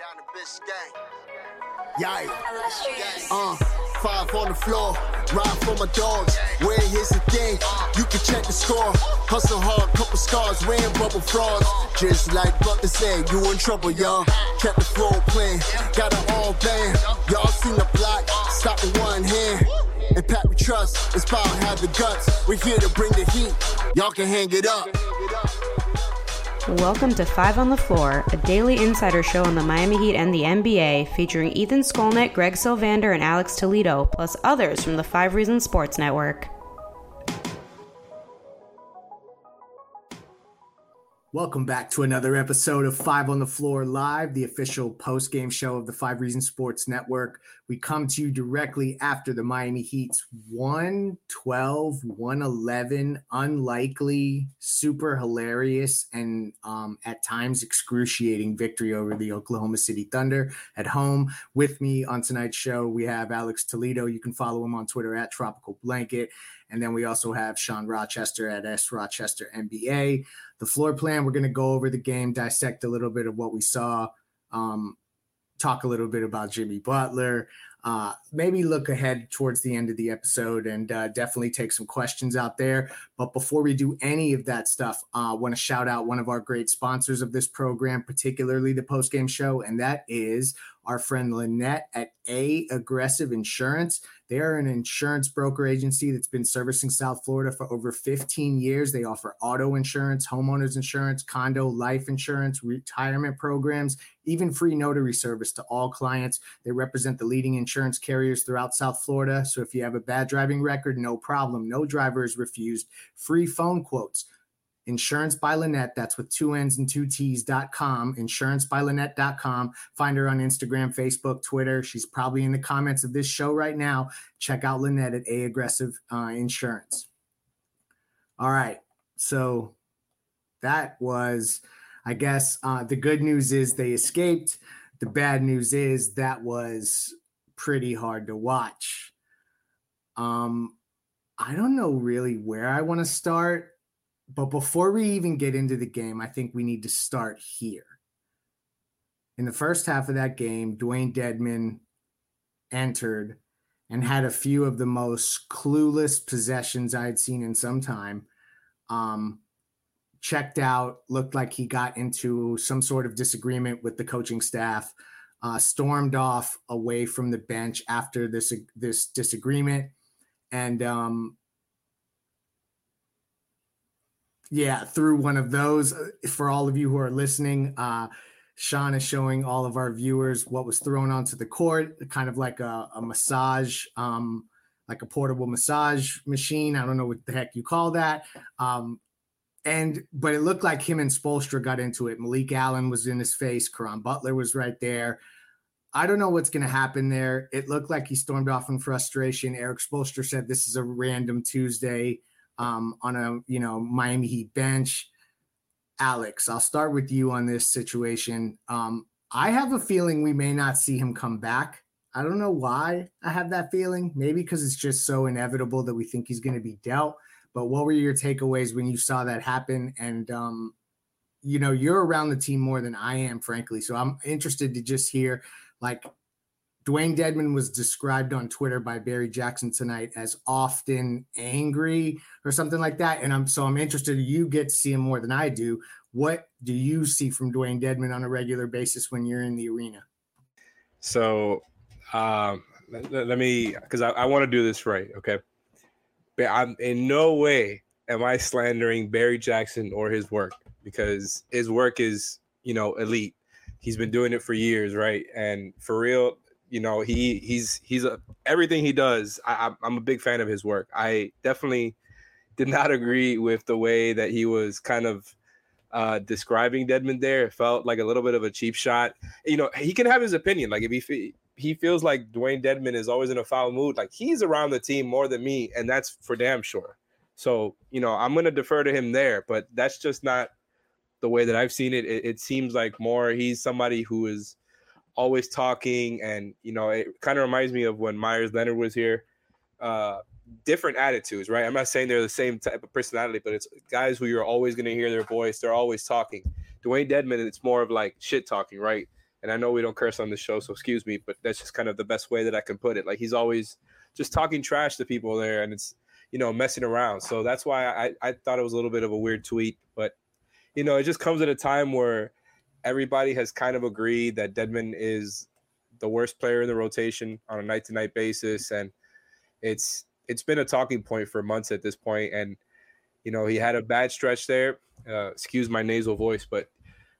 Down the Biscayne. Yeah. Uh, five on the floor, ride for my dogs. Where here's the thing, you can check the score. Hustle hard, couple scars, wearing bubble frogs. Just like Butler said, you in trouble, y'all. Kept the floor playing, got it all band. Y'all seen the block, stop with one hand. And Pat we trust, it's power have the guts. We're here to bring the heat, y'all can hang it up. Welcome to Five on the Floor, a daily insider show on the Miami Heat and the NBA, featuring Ethan Skolnick, Greg Sylvander, and Alex Toledo, plus others from the Five Reasons Sports Network. Welcome back to another episode of Five on the Floor Live, the official post game show of the Five Reasons Sports Network. We come to you directly after the Miami Heat's 112, 111, unlikely, super hilarious, and um, at times excruciating victory over the Oklahoma City Thunder at home. With me on tonight's show, we have Alex Toledo. You can follow him on Twitter at Tropical Blanket. And then we also have Sean Rochester at S Rochester NBA. The floor plan, we're going to go over the game, dissect a little bit of what we saw, um, talk a little bit about Jimmy Butler, uh, maybe look ahead towards the end of the episode and uh, definitely take some questions out there. But before we do any of that stuff, I uh, want to shout out one of our great sponsors of this program, particularly the post game show, and that is our friend Lynette at A Aggressive Insurance. They are an insurance broker agency that's been servicing South Florida for over 15 years. They offer auto insurance, homeowners insurance, condo, life insurance, retirement programs, even free notary service to all clients. They represent the leading insurance carriers throughout South Florida. So if you have a bad driving record, no problem. No driver is refused. Free phone quotes Insurance by Lynette. That's with two N's and two T's.com. InsurancebyLynette.com. Find her on Instagram, Facebook, Twitter. She's probably in the comments of this show right now. Check out Lynette at A Aggressive uh, Insurance. All right. So that was, I guess, uh, the good news is they escaped. The bad news is that was pretty hard to watch. Um, I don't know really where I want to start but before we even get into the game, I think we need to start here. In the first half of that game, Dewayne Dedmon entered and had a few of the most clueless possessions I had seen in some time. Um, checked out, looked like he got into some sort of disagreement with the coaching staff, uh, stormed off away from the bench after this this disagreement, and um, yeah, through one of those. Uh, for all of you who are listening, uh, Sean is showing all of our viewers what was thrown onto the court, kind of like a, a massage, um, like a portable massage machine. I don't know what the heck you call that. Um, and but it looked like him and Spoelstra got into it. Malik Allen was in his face. Caron Butler was right there. I don't know what's going to happen there. It looked like he stormed off in frustration. Erik Spoelstra said this is a random Tuesday um, on a you know Miami Heat bench. Alex, I'll start with you on this situation. Um, I have a feeling we may not see him come back. I don't know why I have that feeling. Maybe because it's just so inevitable that we think he's going to be dealt. But what were your takeaways when you saw that happen? And um, you know, you're around the team more than I am, frankly. So I'm interested to just hear, like, Dewayne Dedmon was described on Twitter by Barry Jackson tonight as often angry or something like that. And I'm so I'm interested. You get to see him more than I do. What do you see from Dewayne Dedmon on a regular basis when you're in the arena? So um, let, let me, because I, I want to do this right. Okay. But I'm in no way am I slandering Barry Jackson or his work because his work is, you know, elite. He's been doing it for years, right? And for real, you know he he's he's a everything he does I, i'm a big fan of his work i definitely did not agree with the way that he was kind of uh, describing Dedmon there. It felt like a little bit of a cheap shot. You know, he can have his opinion. Like if he he feels like Dewayne Dedmon is always in a foul mood, like he's around the team more than me, and that's for damn sure. So you know, I'm gonna defer to him there, but that's just not the way that I've seen it. It, it seems like more he's somebody who is always talking, and you know, it kind of reminds me of when Meyers Leonard was here. Uh, different attitudes, right? I'm not saying they're the same type of personality, but it's guys who you're always going to hear their voice. They're always talking. Dewayne Dedmon, it's more of like shit talking, right? and I know we don't curse on this show, so excuse me, but that's just kind of the best way that I can put it. Like he's always just talking trash to people there, and it's you know messing around. So that's why I I thought it was a little bit of a weird tweet, but you know it just comes at a time where everybody has kind of agreed that Dedmon is the worst player in the rotation on a night to night basis, and it's it's been a talking point for months at this point. and you know he had a bad stretch there. Uh, excuse my nasal voice, but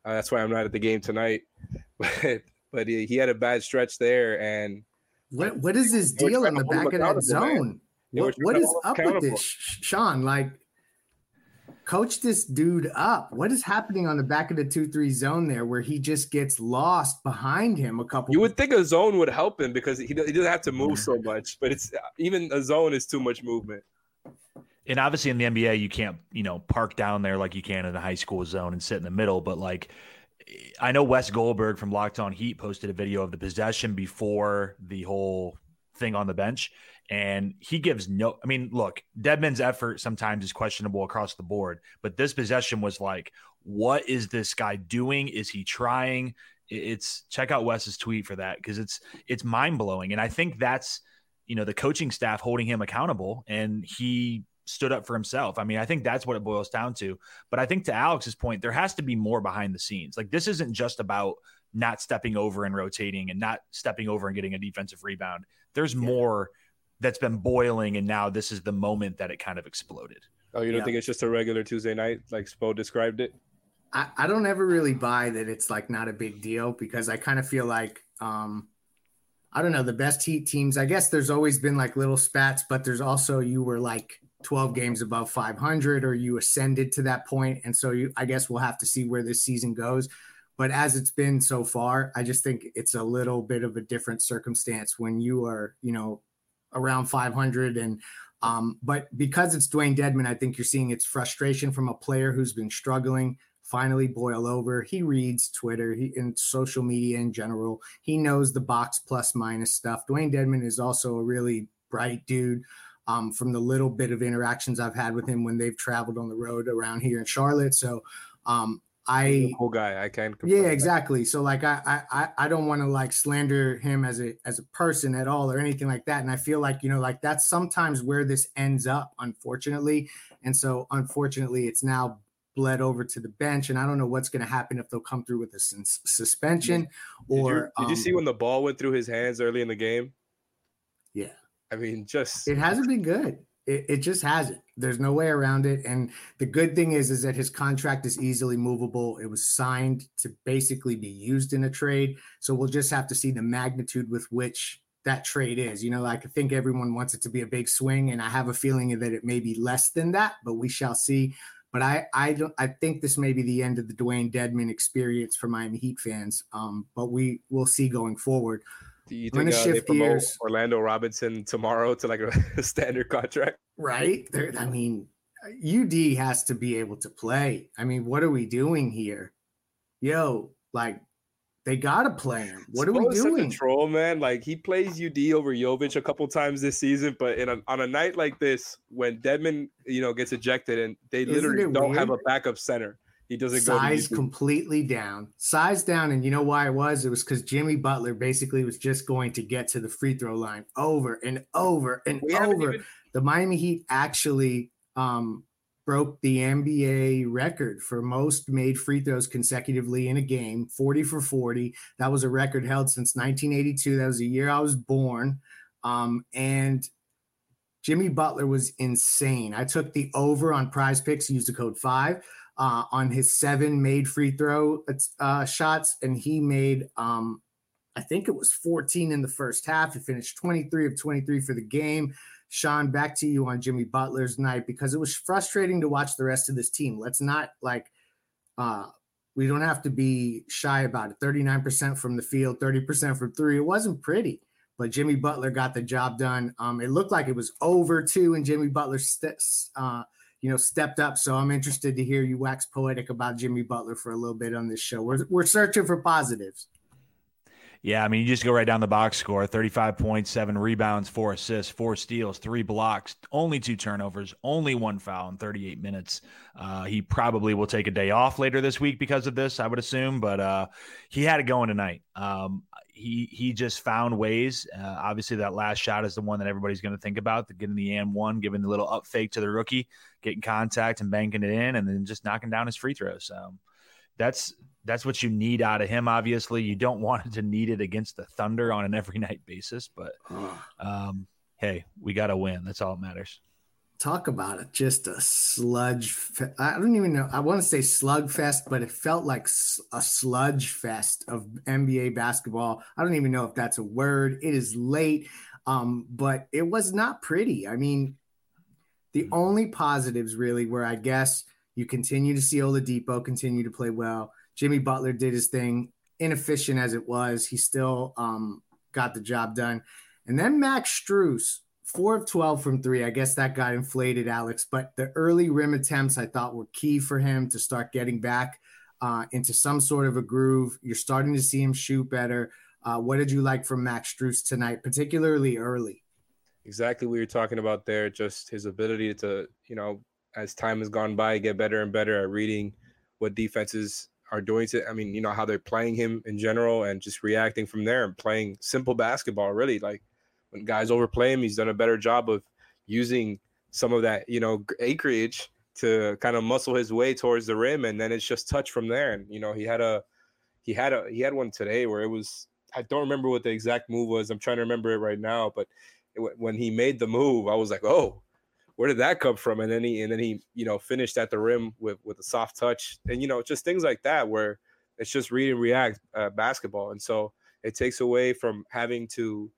uh, that's why I'm not at the game tonight. But but he, he had a bad stretch there, and what what is his deal in the back of that zone? What, what is up with this, Sean? Like, coach this dude up. What is happening on the back of the two three zone there, where he just gets lost behind him a couple? You would think a zone would help him because he, he doesn't have to move so much, but it's even a zone is too much movement and obviously in the NBA, you can't, you know, park down there like you can in a high school zone and sit in the middle. But like, I know Wes Goldberg from Locked On Heat posted a video of the possession before the whole thing on the bench. And he gives no, I mean, look, Dedmon's effort sometimes is questionable across the board, but this possession was like, what is this guy doing? Is he trying? It's check out Wes's tweet for that because it's it's mind blowing. And I think that's, you know, the coaching staff holding him accountable. And he stood up for himself. I mean, I think that's what it boils down to. But I think to Alex's point, there has to be more behind the scenes. Like this isn't just about not stepping over and rotating and not stepping over and getting a defensive rebound. There's yeah. more that's been boiling, and now this is the moment that it kind of exploded. Oh, you don't yeah. think it's just a regular Tuesday night, like Spo described it? I, I don't ever really buy that it's like not a big deal because I kind of feel like um I don't know the best heat teams. I guess there's always been like little spats, but there's also you were like 12 games above 500 or you ascended to that point and so you i guess we'll have to see where this season goes but as it's been so far i just think it's a little bit of a different circumstance when you are you know around 500 and um, but because it's Dewayne Dedmon, I think you're seeing its frustration from a player who's been struggling finally boil over. He reads Twitter, he in social media in general. He knows the box plus minus stuff. Dewayne Dedmon is also a really bright dude um, from the little bit of interactions I've had with him when they've traveled on the road around here in Charlotte. So um, I cool guy. I can't. yeah, exactly. That. So like I I I don't want to like slander him as a as a person at all or anything like that. And I feel like you know like that's sometimes where this ends up, unfortunately. And so unfortunately, it's now bled over to the bench, and I don't know what's going to happen if they'll come through with a suspension or. Did, you, did um, you see when the ball went through his hands early in the game? Yeah. I mean, just it hasn't been good. It, it just hasn't. There's no way around it. And the good thing is, is that his contract is easily movable. It was signed to basically be used in a trade. So we'll just have to see the magnitude with which that trade is. You know, like I think everyone wants it to be a big swing, and I have a feeling that it may be less than that, but we shall see. But I, I don't, I think this may be the end of the Dewayne Dedmon experience for Miami Heat fans. Um, but we will see going forward. Do you think uh, they promote gears. Orlando Robinson tomorrow to like a, standard contract? Right. There, I mean, UD has to be able to play. I mean, what are we doing here? Yo, like they gotta play him. What are we doing? Control, man. Like he plays UD over Jovic a couple times this season, but in a, on a night like this, when Dedmon, you know, gets ejected and they Isn't literally don't weird? have a backup center, he doesn't size completely down, size down, and you know why it was? It was because Jimmy Butler basically was just going to get to the free throw line over and over and we over. Even... The Miami Heat actually um, broke the NBA record for most made free throws consecutively in a game, 40 for 40. That was a record held since 1982. That was the year I was born. Um, and Jimmy Butler was insane. I took the over on prize picks, used the code five uh, on his seven made free throw uh, shots, and he made, um, I think it was 14 in the first half. He finished 23 of 23 for the game. Sean, back to you on Jimmy Butler's night because it was frustrating to watch the rest of this team. Let's not like, uh, we don't have to be shy about it. 39% from the field, 30% from three. It wasn't pretty, but Jimmy Butler got the job done. Um, it looked like it was over two, and Jimmy Butler st- uh, you know, stepped up. So I'm interested to hear you wax poetic about Jimmy Butler for a little bit on this show. We're we're searching for positives. Yeah, I mean, you just go right down the box score 35 points, seven rebounds, four assists, four steals, three blocks, only two turnovers, only one foul in 38 minutes. Uh, he probably will take a day off later this week because of this, I would assume, but uh, he had it going tonight. Um, he he just found ways. Uh, obviously, that last shot is the one that everybody's going to think about. The getting the and one, giving the little up fake to the rookie, getting contact and banking it in, and then just knocking down his free throws. Um, that's that's what you need out of him. Obviously, you don't want to need it against the Thunder on an every night basis, but um, hey, we got to win. That's all that matters. Talk about it. Just a sludge. Fe- I don't even know. I want to say slug fest, but it felt like a sludge fest of NBA basketball. I don't even know if that's a word. It is late, um, but it was not pretty. I mean, the only positives really were, I guess, you continue to see Oladipo continue to play well. Jimmy Butler did his thing, inefficient as it was. He still um, got the job done. And then Max Strus, four of 12 from three. I guess that got inflated, Alex. But the early rim attempts I thought were key for him to start getting back uh, into some sort of a groove. You're starting to see him shoot better. Uh, what did you like from Max Strus tonight, particularly early? Exactly what you're talking about there. Just his ability to, you know, as time has gone by, get better and better at reading what defenses are doing to I mean, you know, how they're playing him in general and just reacting from there and playing simple basketball, really. Like when guys overplay him, he's done a better job of using some of that, you know, acreage to kind of muscle his way towards the rim and then it's just touch from there. And you know, he had a he had a he had one today where it was I don't remember what the exact move was. I'm trying to remember it right now, but it, when he made the move, I was like, "Oh, where did that come from? And then he and then he you know finished at the rim with with a soft touch and you know just things like that where it's just read and react uh, basketball. And so it takes away from having to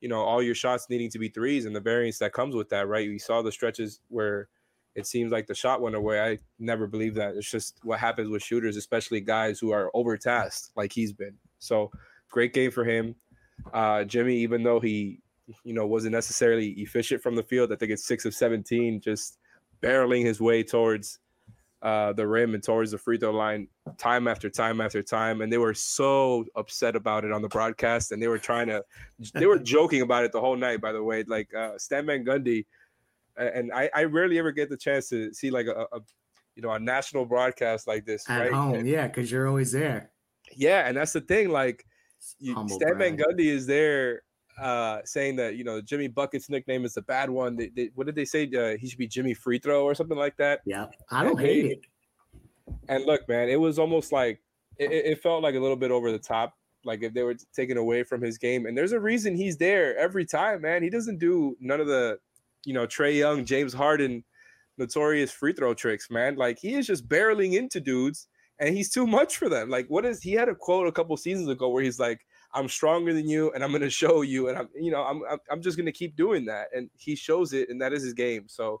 you know all your shots needing to be threes and the variance that comes with that. Right? We saw the stretches where it seems like the shot went away. I never believe that. It's just what happens with shooters, especially guys who are overtasked like he's been. So great game for him. Uh, Jimmy, even though he you know, wasn't necessarily efficient from the field. I think it's six of 17, just barreling his way towards uh, the rim and towards the free throw line time after time after time. And they were so upset about it on the broadcast. And they were trying to, they were joking about it the whole night, by the way. Like uh, Stan Van Gundy, and I, I rarely ever get the chance to see like a, a you know, a national broadcast like this. At right? home, yeah, because you're always there. Yeah. And that's the thing. Like, you, Stan Van Gundy is there uh, saying that you know Jimmy Bucket's nickname is the bad one. They, they, what did they say? Uh, he should be Jimmy Free Throw or something like that. Yeah, I don't and hate it. And look, man, it was almost like it, it, felt like a little bit over the top, like if they were taken away from his game. And there's a reason he's there every time, man. He doesn't do none of the, you know, Trae Young, James Harden, notorious free throw tricks, man. Like he is just barreling into dudes, and he's too much for them. Like what is he had a quote a couple seasons ago where he's like I'm stronger than you, and I'm going to show you. And I'm, you know, I'm, I'm just going to keep doing that. And he shows it, and that is his game. So,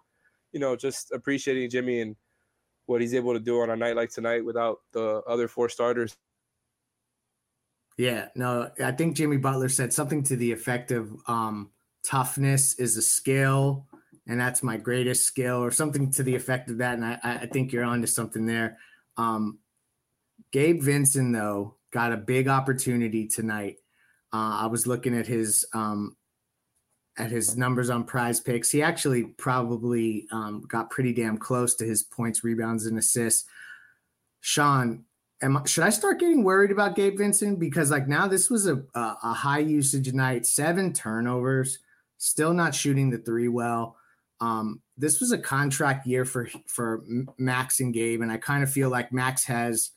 you know, just appreciating Jimmy and what he's able to do on a night like tonight without the other four starters. Yeah, no, I think Jimmy Butler said something to the effect of um, toughness is a skill, and that's my greatest skill, or something to the effect of that. And I, I think you're onto something there. Um, Gabe Vincent, though, got a big opportunity tonight. Uh, I was looking at his um, at his numbers on Prize Picks. He actually probably um, got pretty damn close to his points, rebounds, and assists. Sean, am should I start getting worried about Gabe Vincent because like now this was a a, a high usage night, seven turnovers, still not shooting the three well. Um, this was a contract year for for Max and Gabe, and I kind of feel like Max has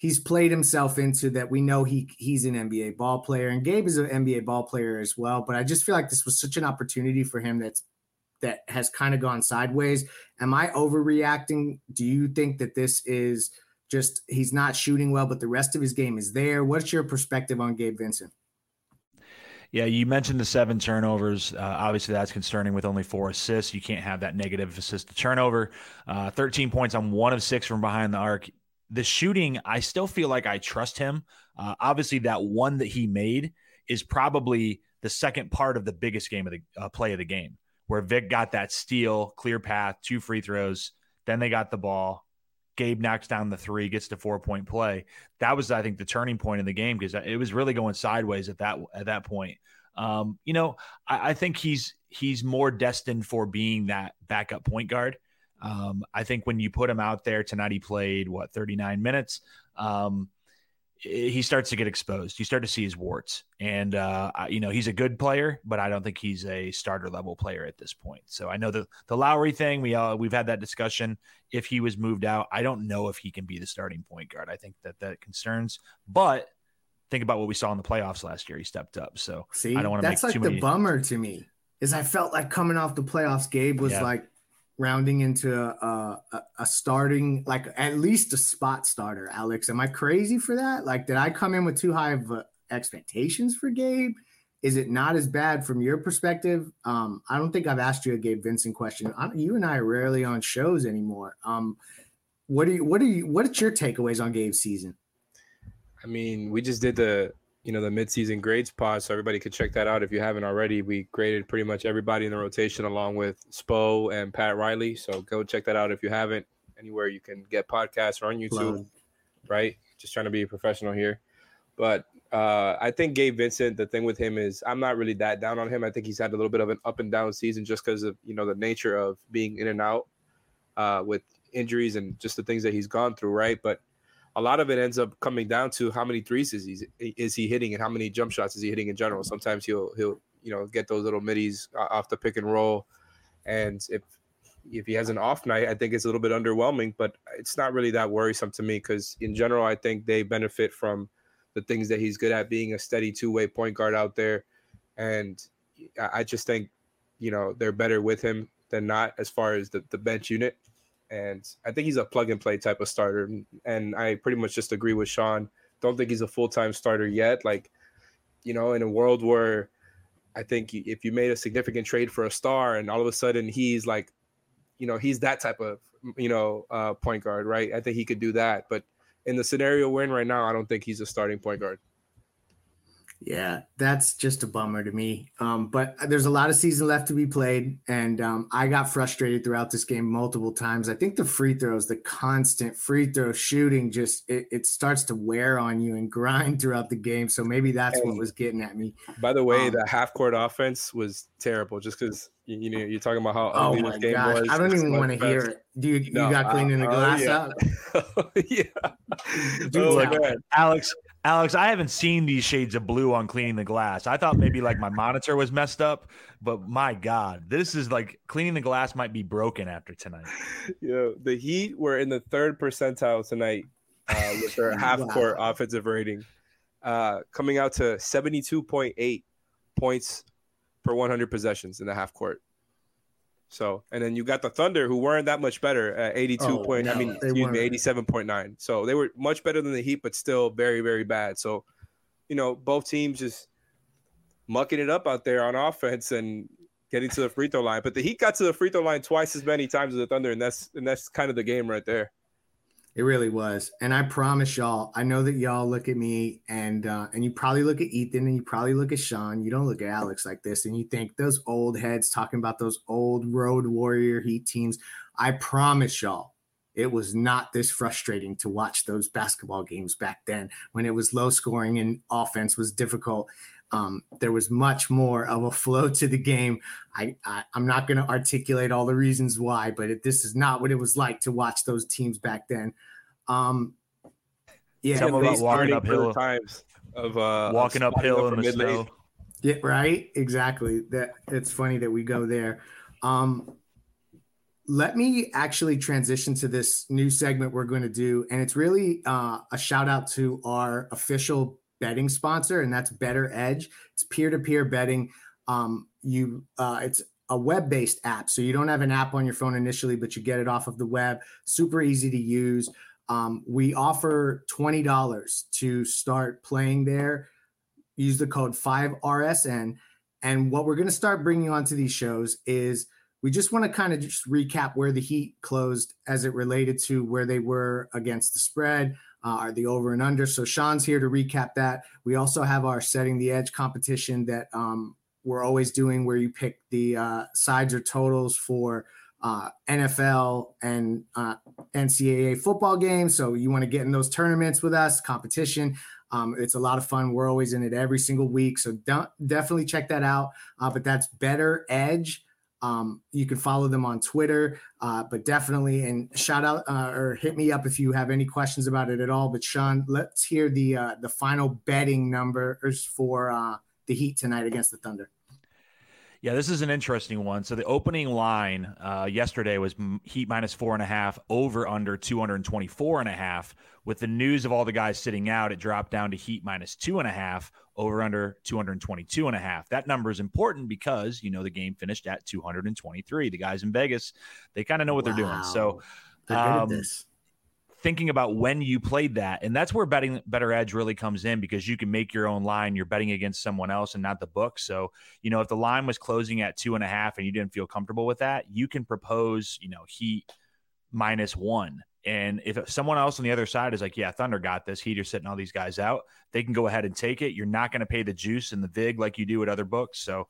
he's played himself into that. We know he he's an NBA ball player, and Gabe is an NBA ball player as well. But I just feel like this was such an opportunity for him that's that has kind of gone sideways. Am I overreacting? Do you think that this is just he's not shooting well, but the rest of his game is there? What's your perspective on Gabe Vincent? Yeah, you mentioned the seven turnovers. Uh, obviously, that's concerning with only four assists. You can't have that negative assist to turnover. Uh, 13 points on one of six from behind the arc the shooting, I still feel like I trust him. Uh, obviously, that one that he made is probably the second part of the biggest game of the uh, play of the game, where Vic got that steal, clear path, two free throws. Then they got the ball, Gabe knocks down the three, gets to four point play. That was, I think, the turning point in the game because it was really going sideways at that at that point. Um, you know, I, I, think he's he's more destined for being that backup point guard. Um, I think when you put him out there tonight, he played what 39 minutes. Um, he starts to get exposed. You start to see his warts, and uh, you know he's a good player, but I don't think he's a starter level player at this point. So I know the the Lowry thing. We uh, we've had that discussion. If he was moved out, I don't know if he can be the starting point guard. I think that that concerns, but think about what we saw in the playoffs last year. He stepped up. So see, I don't want to. That's like the many... bummer to me. Is I felt like coming off the playoffs, Gabe was yeah. like rounding into a, a, a, starting, like at least a spot starter. Alex, am I crazy for that? Like, did I come in with too high of expectations for Gabe? Is it not as bad from your perspective? Um, I don't think I've asked you a Gabe Vincent question. I, you and I are rarely on shows anymore. Um, what are you? What are you? What's your takeaways on Gabe's season? I mean, we just did the you know the midseason grades pod, so everybody could check that out if you haven't already. We graded pretty much everybody in the rotation along with Spo and Pat Riley. So go check that out if you haven't. Anywhere you can get podcasts or on YouTube, right? Just trying to be a professional here. But uh, I think Gabe Vincent, the thing with him is I'm not really that down on him. I think he's had a little bit of an up and down season just because of you know the nature of being in and out uh, with injuries and just the things that he's gone through, right? But a lot of it ends up coming down to how many threes is he is he hitting and how many jump shots is he hitting in general. Sometimes he'll he'll you know get those little middies uh, off the pick and roll, and if if he has an off night, I think it's a little bit underwhelming, but it's not really that worrisome to me because in general, I think they benefit from the things that he's good at, being a steady two way point guard out there, and I just think you know they're better with him than not as far as the, the bench unit and I think he's a plug and play type of starter. And I pretty much just agree with Sean. Don't think he's a full time starter yet. Like, you know, in a world where I think if you made a significant trade for a star and all of a sudden he's like, you know, he's that type of, you know, uh, point guard, right? I think he could do that. But in the scenario we're in right now, I don't think he's a starting point guard. Yeah, that's just a bummer to me. Um, but there's a lot of season left to be played, and um, I got frustrated throughout this game multiple times. I think the free throws, the constant free throw shooting, just it, it starts to wear on you and grind throughout the game. So maybe that's and what was getting at me. By the way, um, the half court offense was terrible, just because you, you, know you're talking about how oh my game gosh, was. I don't even want to hear it. Do you, no, you got cleaning the uh, glass uh, yeah. out? yeah. Dude, oh, Alex, Alex, I haven't seen these shades of blue on cleaning the glass. I thought maybe like my monitor was messed up, but my God, this is like cleaning the glass might be broken after tonight. Yeah, the Heat were in the third percentile tonight uh, with their half court wow. offensive rating, uh, coming out to 72.8 points per 100 possessions in the half court. So, and then you got the Thunder, who weren't that much better at 82 oh, point. No, I mean, excuse me, 87.9. So they were much better than the Heat, but still very, very bad. So, you know, both teams just mucking it up out there on offense and getting to the free throw line. But the Heat got to the free throw line twice as many times as the Thunder, and that's and that's kind of the game right there. It really was. And I promise y'all, I know that y'all look at me and uh, and you probably look at Ethan and you probably look at Sean. You don't look at Alex like this and you think those old heads talking about those old road warrior heat teams. I promise y'all, it was not this frustrating to watch those basketball games back then when it was low scoring and offense was difficult. Um, there was much more of a flow to the game. I, I am not going to articulate all the reasons why, but it, this is not what it was like to watch those teams back then. Um, yeah, Tell about walking uphill times of uh, walking of uphill in the snow. Yeah, right. Exactly. That it's funny that we go there. Um, let me actually transition to this new segment we're going to do, and it's really uh, a shout out to our official betting sponsor, and that's Better Edge. It's peer to peer betting. Um, you, uh, it's a web based app, so you don't have an app on your phone initially, but you get it off of the web. Super easy to use. Um, we offer twenty dollars to start playing there. Use the code five RSN, and what we're going to start bringing onto these shows is we just want to kind of just recap where the Heat closed as it related to where they were against the spread, uh, are the over and under. So Sean's here to recap that. We also have our setting the edge competition that um, we're always doing, where you pick the uh, sides or totals for uh, NFL and uh, NCAA football games. So you want to get in those tournaments with us, competition. Um, it's a lot of fun. We're always in it every single week. So definitely check that out. Uh, but that's Better Edge. Um, you can follow them on Twitter, uh, but definitely and shout out uh, or hit me up if you have any questions about it at all. But Sean, let's hear the uh, the final betting numbers for uh, the Heat tonight against the Thunder. Yeah, this is an interesting one. So the opening line uh, yesterday was Heat minus four and a half, over under 224 and a half. With the news of all the guys sitting out, it dropped down to Heat minus two and a half, over under 222 and a half. That number is important because, you know, the game finished at 223. The guys in Vegas, they kind of know what wow. they're doing. So, um, this thinking about when you played that. And that's where betting better edge really comes in because you can make your own line. You're betting against someone else and not the book. So, you know, if the line was closing at two and a half and you didn't feel comfortable with that, you can propose, you know, heat minus one. And if someone else on the other side is like, yeah, Thunder got this, Heat are sitting all these guys out, they can go ahead and take it. You're not going to pay the juice and the VIG like you do at other books. So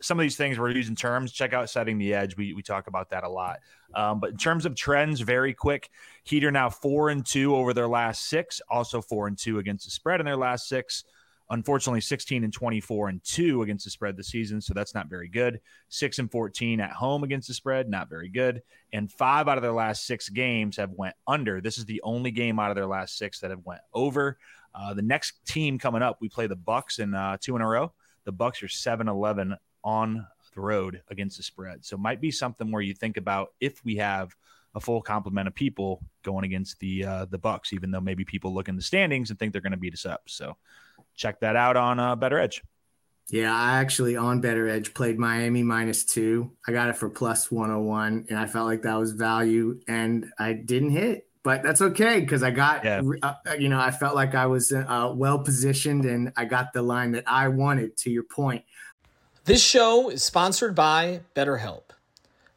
some of these things we're using terms. Check out setting the edge. We, we talk about that a lot. Um, but in terms of trends, very quick. Heat are now four and two over their last six, also four and two against the spread in their last six. Unfortunately, 16 and 24 and two against the spread this season, so that's not very good. Six and 14 at home against the spread, not very good. And five out of their last six games have went under. This is the only game out of their last six that have went over. Uh, the next team coming up, we play the Bucks in uh, two in a row. The Bucks are 7-11 on the road against the spread. So might be something where you think about if we have a full complement of people going against the uh, the Bucks, even though maybe people look in the standings and think they're going to beat us up. So check that out on uh, Better Edge. Yeah, I actually on Better Edge played Miami minus two. I got it for plus 101, and I felt like that was value, and I didn't hit. But that's okay because I got, yeah. uh, you know, I felt like I was uh, well positioned and I got the line that I wanted, to your point. This show is sponsored by BetterHelp.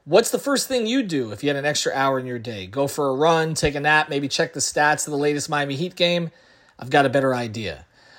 What's the first thing you do if you had an extra hour in your day? Go for a run, take a nap, maybe check the stats of the latest Miami Heat game? I've got a better idea.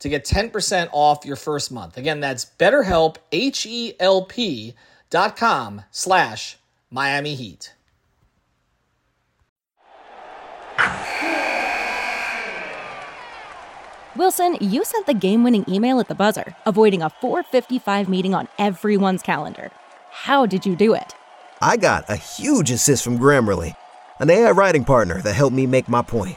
to get 10% off your first month. Again, that's betterhelp, H-E-L-P dot com slash Miami Heat. Wilson, you sent the game-winning email at the buzzer, avoiding a 455 meeting on everyone's calendar. How did you do it? I got a huge assist from Grammarly, an AI writing partner that helped me make my point.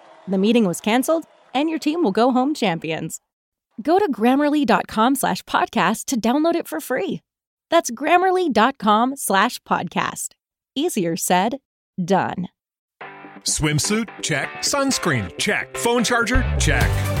The meeting was canceled, and your team will go home champions. Go to grammarly.com slash podcast to download it for free. That's grammarly.com slash podcast. Easier said, done. Swimsuit? Check. Sunscreen? Check. Phone charger? Check.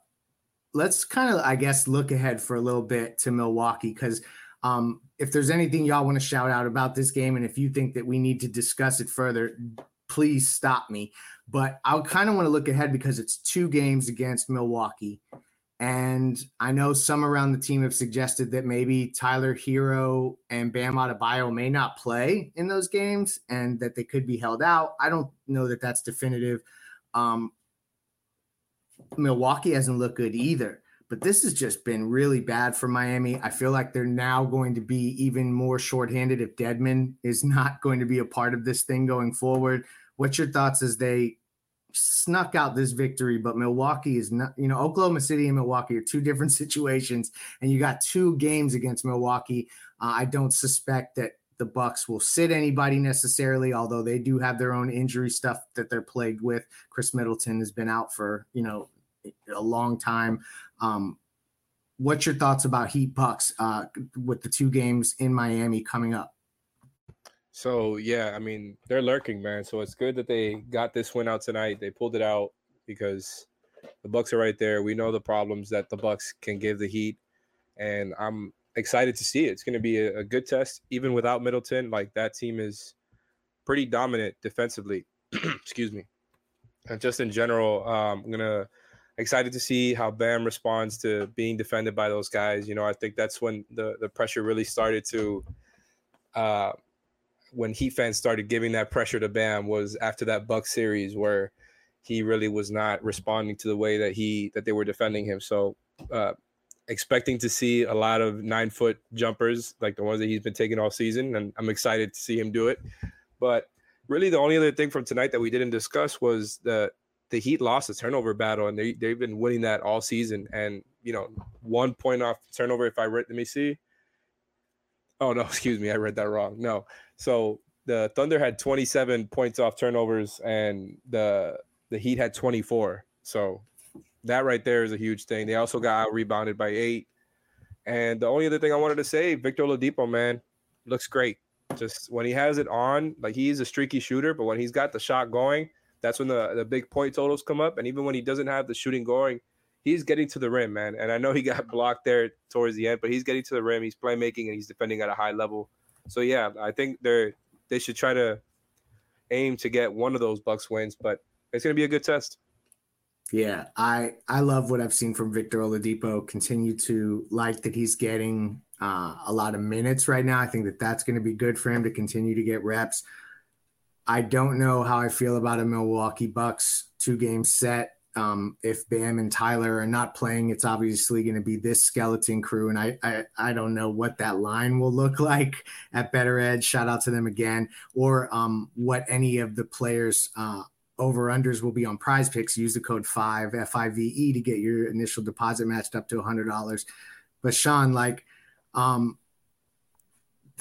let's kind of, I guess, look ahead for a little bit to Milwaukee because um, if there's anything y'all want to shout out about this game, and if you think that we need to discuss it further, please stop me. But I kind of want to look ahead because it's two games against Milwaukee. And I know some around the team have suggested that maybe Tyler Herro and Bam Adebayo may not play in those games and that they could be held out. I don't know that that's definitive. Um, Milwaukee hasn't looked good either, but this has just been really bad for Miami. I feel like they're now going to be even more shorthanded if Dedmon is not going to be a part of this thing going forward. What's your thoughts as they snuck out this victory, but Milwaukee is not, you know, Oklahoma City and Milwaukee are two different situations, and you got two games against Milwaukee. Uh, I don't suspect that the Bucks will sit anybody necessarily, although they do have their own injury stuff that they're plagued with. Khris Middleton has been out for you know a long time. Um, what's your thoughts about Heat Bucks uh, with the two games in Miami coming up? So yeah, I mean they're lurking, man. So it's good that they got this win out tonight. They pulled it out because the Bucks are right there. We know the problems that the Bucks can give the Heat, and I'm excited to see it. It's going to be a, a, good test, even without Middleton. Like that team is pretty dominant defensively. Excuse me, and just in general, um, I'm gonna excited to see how Bam responds to being defended by those guys. You know, I think that's when the the pressure really started to. Uh, when Heat fans started giving that pressure to Bam was after that Buck series where he really was not responding to the way that he that they were defending him. So uh, expecting to see a lot of nine foot jumpers like the ones that he's been taking all season, and I'm excited to see him do it. But really, the only other thing from tonight that we didn't discuss was the the Heat lost the turnover battle, and they they've been winning that all season. And you know, one point off turnover. If I read, let me see. Oh no, excuse me, I read that wrong. No, so the Thunder had 27 points off turnovers, and the the Heat had 24. So that right there is a huge thing. They also got out rebounded by eight. And the only other thing I wanted to say, Victor Oladipo, man, looks great. Just when he has it on, like he's a streaky shooter, but when he's got the shot going, that's when the, the big point totals come up. And even when he doesn't have the shooting going, he's getting to the rim, man. And I know he got blocked there towards the end, but he's getting to the rim. He's playmaking and he's defending at a high level. So yeah, I think they're they should try to aim to get one of those Bucks wins, but it's going to be a good test. Yeah, I I love what I've seen from Victor Oladipo. Continue to like that he's getting uh, a lot of minutes right now. I think that that's going to be good for him to continue to get reps. I don't know how I feel about a Milwaukee Bucks two game set um, if Bam and Tyler are not playing, it's obviously going to be this skeleton crew, and I, I, I don't know what that line will look like at Better Edge. Shout out to them again, or um, what any of the players uh, over unders will be on Prize Picks. Use the code five F I V E to get your initial deposit matched up to hundred dollars. But Sean, like, um,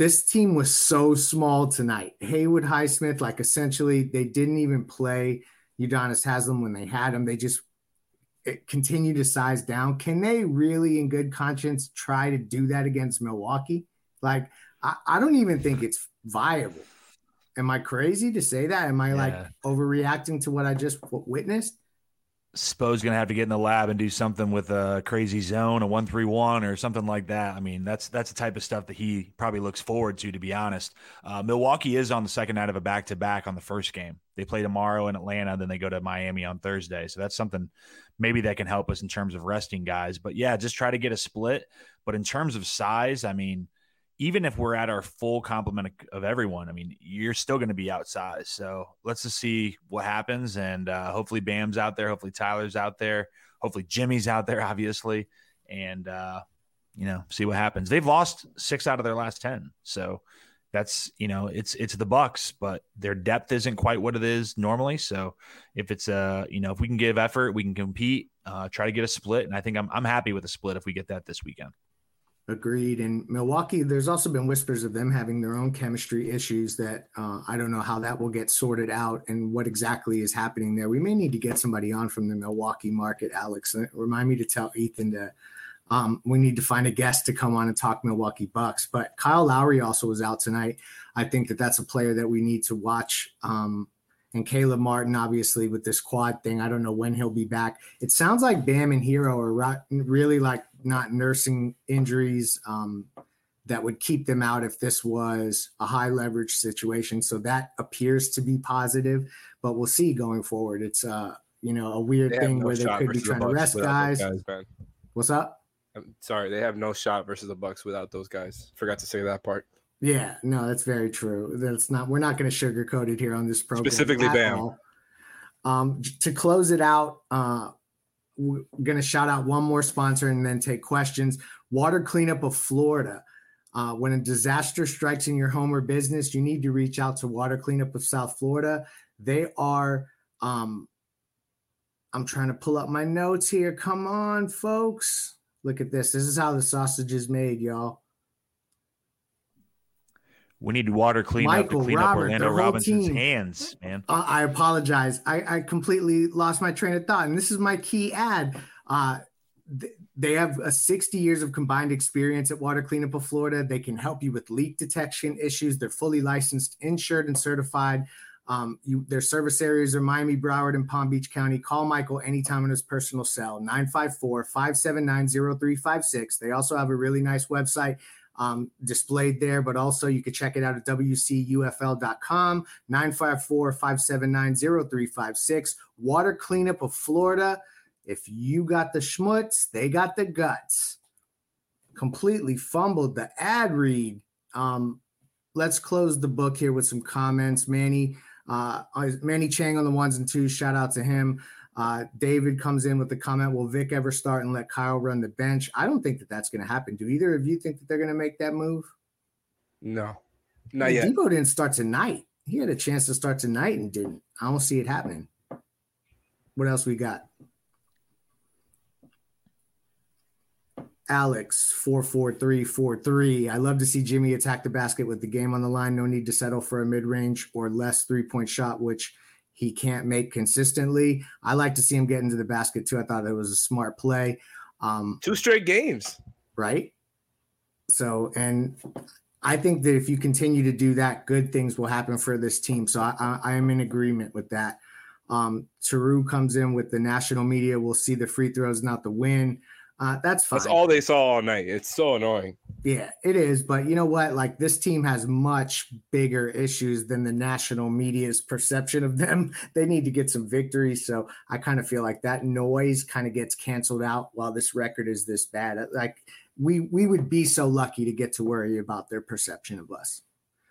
this team was so small tonight. Haywood Highsmith, like, essentially, they didn't even play Udonis Haslem when they had him. They just continue to size down. Can they really, in good conscience, try to do that against Milwaukee? Like, I, I don't even think it's viable. Am I crazy to say that? Am I yeah. like overreacting to what I just witnessed? Spo's gonna have to get in the lab and do something with a crazy zone, a one three one, or something like that. I mean, that's that's the type of stuff that he probably looks forward to. To be honest, uh, Milwaukee is on the second night of a back to back on the first game. They play tomorrow in Atlanta, then they go to Miami on Thursday. So that's something maybe that can help us in terms of resting guys. But yeah, just try to get a split. But in terms of size, I mean, even if we're at our full complement of everyone, I mean, you're still going to be outsized. So let's just see what happens. And uh, hopefully Bam's out there. Hopefully Tyler's out there. Hopefully Jimmy's out there, obviously. And, uh, you know, see what happens. They've lost six out of their last 10. So that's, you know, it's, it's the Bucks, but their depth isn't quite what it is normally. So if it's, uh, you know, if we can give effort, we can compete, uh, try to get a split. And I think I'm, I'm happy with a split if we get that this weekend. Agreed. And Milwaukee, there's also been whispers of them having their own chemistry issues that uh, I don't know how that will get sorted out and what exactly is happening there. We may need to get somebody on from the Milwaukee market, Alex. Uh, remind me to tell Ethan to. Um, we need to find a guest to come on and talk Milwaukee Bucks. But Kyle Lowry also was out tonight. I think that that's a player that we need to watch um, and Caleb Martin, obviously, with this quad thing. I don't know when he'll be back. It sounds like Bam and Herro are really like not nursing injuries um, that would keep them out if this was a high leverage situation. So that appears to be positive, but we'll see going forward. It's uh, you know, a weird thing no where they could be trying to rest guys. guys What's up? I'm sorry, they have no shot versus the Bucks without those guys. Forgot to say that part. Yeah, no, that's very true. That's not. We're not going to sugarcoat it here on this program. Specifically, Bam. Um, to close it out, uh, we're going to shout out one more sponsor and then take questions. Water Cleanup of Florida. Uh, when a disaster strikes in your home or business, you need to reach out to Water Cleanup of South Florida. They are. Um, I'm trying to pull up my notes here. Come on, folks. Look at this. This is how the sausage is made, y'all. We need water clean Michael, to clean Robert, up Orlando Robinson's team. hands, man. Uh, I apologize. I, I, completely lost my train of thought. And this is my key ad. Uh, th- they have a 60 years of combined experience at Water Cleanup of Florida. They can help you with leak detection issues. They're fully licensed, insured, and certified. Um, you, their service areas are Miami, Broward, and Palm Beach County. Call Michael anytime on his personal cell, 954 579 0356. They also have a really nice website um, displayed there, but also you could check it out at WCUFL.com, 954 579 0356. Water Cleanup of Florida. If you got the schmutz, they got the guts. Completely fumbled the ad read. Um, let's close the book here with some comments. Manny, uh, Manny Chang on the ones and twos. Shout out to him. Uh, David comes in with the comment, will Vic ever start and let Kyle run the bench? I don't think that that's going to happen. Do either of you think that they're going to make that move? No, not yet. Debo didn't start tonight. He had a chance to start tonight and didn't. I don't see it happening. What else we got? Alex four four three four three. I love to see Jimmy attack the basket with the game on the line. No need to settle for a mid range or less three point shot, which he can't make consistently. I like to see him get into the basket too. I thought it was a smart play. Um, Two straight games, right? So, and I think that if you continue to do that, good things will happen for this team. So I, I, am in agreement with that. Um, Taru comes in with the national media. We'll see the free throws, not the win. Uh, that's fine. That's all they saw all night. It's so annoying. Yeah, it is. But you know what? Like this team has much bigger issues than the national media's perception of them. They need to get some victories. So I kind of feel like that noise kind of gets canceled out while this record is this bad. Like we we would be so lucky to get to worry about their perception of us.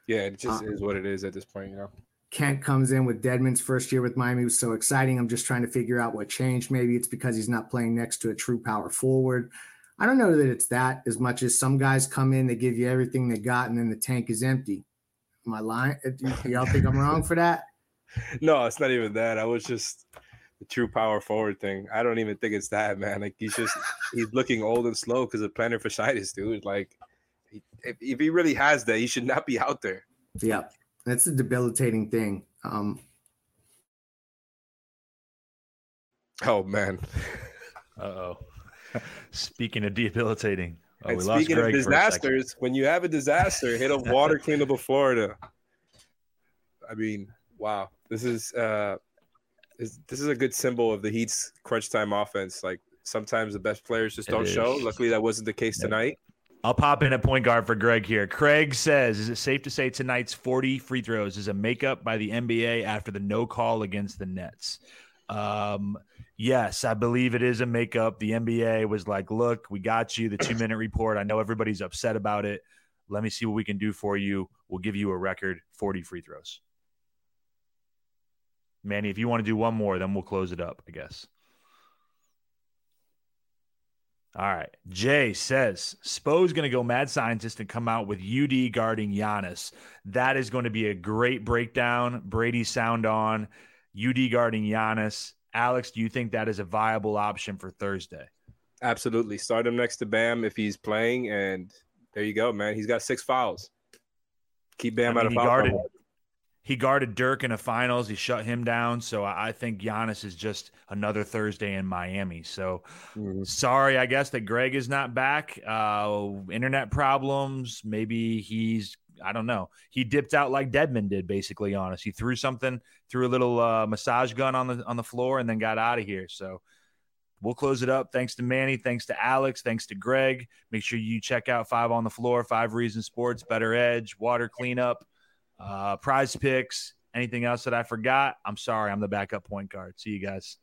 Yeah, it just um, is what it is at this point, you know. Kent comes in with Dedmon's first year with Miami was so exciting. I'm just trying to figure out what changed. Maybe it's because he's not playing next to a true power forward. I don't know that it's that as much as some guys come in, they give you everything they got, and then the tank is empty. Am I lying? Uh, do y'all think I'm wrong for that? No, it's not even that. I was just the true power forward thing. I don't even think it's that, man. Like he's just he's looking old and slow because of plantar fasciitis, dude. Like if, if he really has that, he should not be out there. Yeah. That's a debilitating thing. Um, oh man. Uh oh. Speaking of debilitating. Oh, and speaking of disasters, when you have a disaster, hit a water cleanup of Florida. I mean, wow. This is uh this, this is a good symbol of the Heat's crunch time offense. Like sometimes the best players just don't show. Luckily that wasn't the case tonight. I'll pop in at point guard for Greg here. Craig says, "Is it safe to say tonight's 40 free throws is a makeup by the NBA after the no call against the Nets?" Um, yes, I believe it is a makeup. The NBA was like, "Look, we got you. The two minute report. I know everybody's upset about it. Let me see what we can do for you. We'll give you a record 40 free throws." Manny, if you want to do one more, then we'll close it up. I guess. All right. Jay says Spo's going to go mad scientist and come out with UD guarding Giannis. That is going to be a great breakdown. Brady sound on UD guarding Giannis. Alex, do you think that is a viable option for Thursday? Absolutely. Start him next to Bam if he's playing, and there you go, man. He's got six fouls. Keep Bam I mean, out of foul. He guarded Dirk in the finals. He shut him down. So I think Giannis is just another Thursday in Miami. So mm-hmm. sorry, I guess that Greg is not back. Uh, internet problems. Maybe he's I don't know. He dipped out like Dedmon did, basically. On us, he threw something, threw a little uh, massage gun on the on the floor, and then got out of here. So we'll close it up. Thanks to Manny. Thanks to Alex. Thanks to Greg. Make sure you check out Five on the Floor, Five Reasons Sports, Better Edge, Water Cleanup, uh, Prize Picks. Anything else that I forgot? I'm sorry. I'm the backup point guard. See you guys.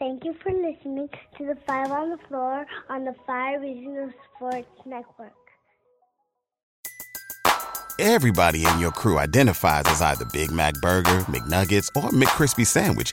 Thank you for listening to the Five on the Floor on the Five Reasons Sports Network. Everybody in your crew identifies as either Big Mac Burger, McNuggets, or McCrispy Sandwich,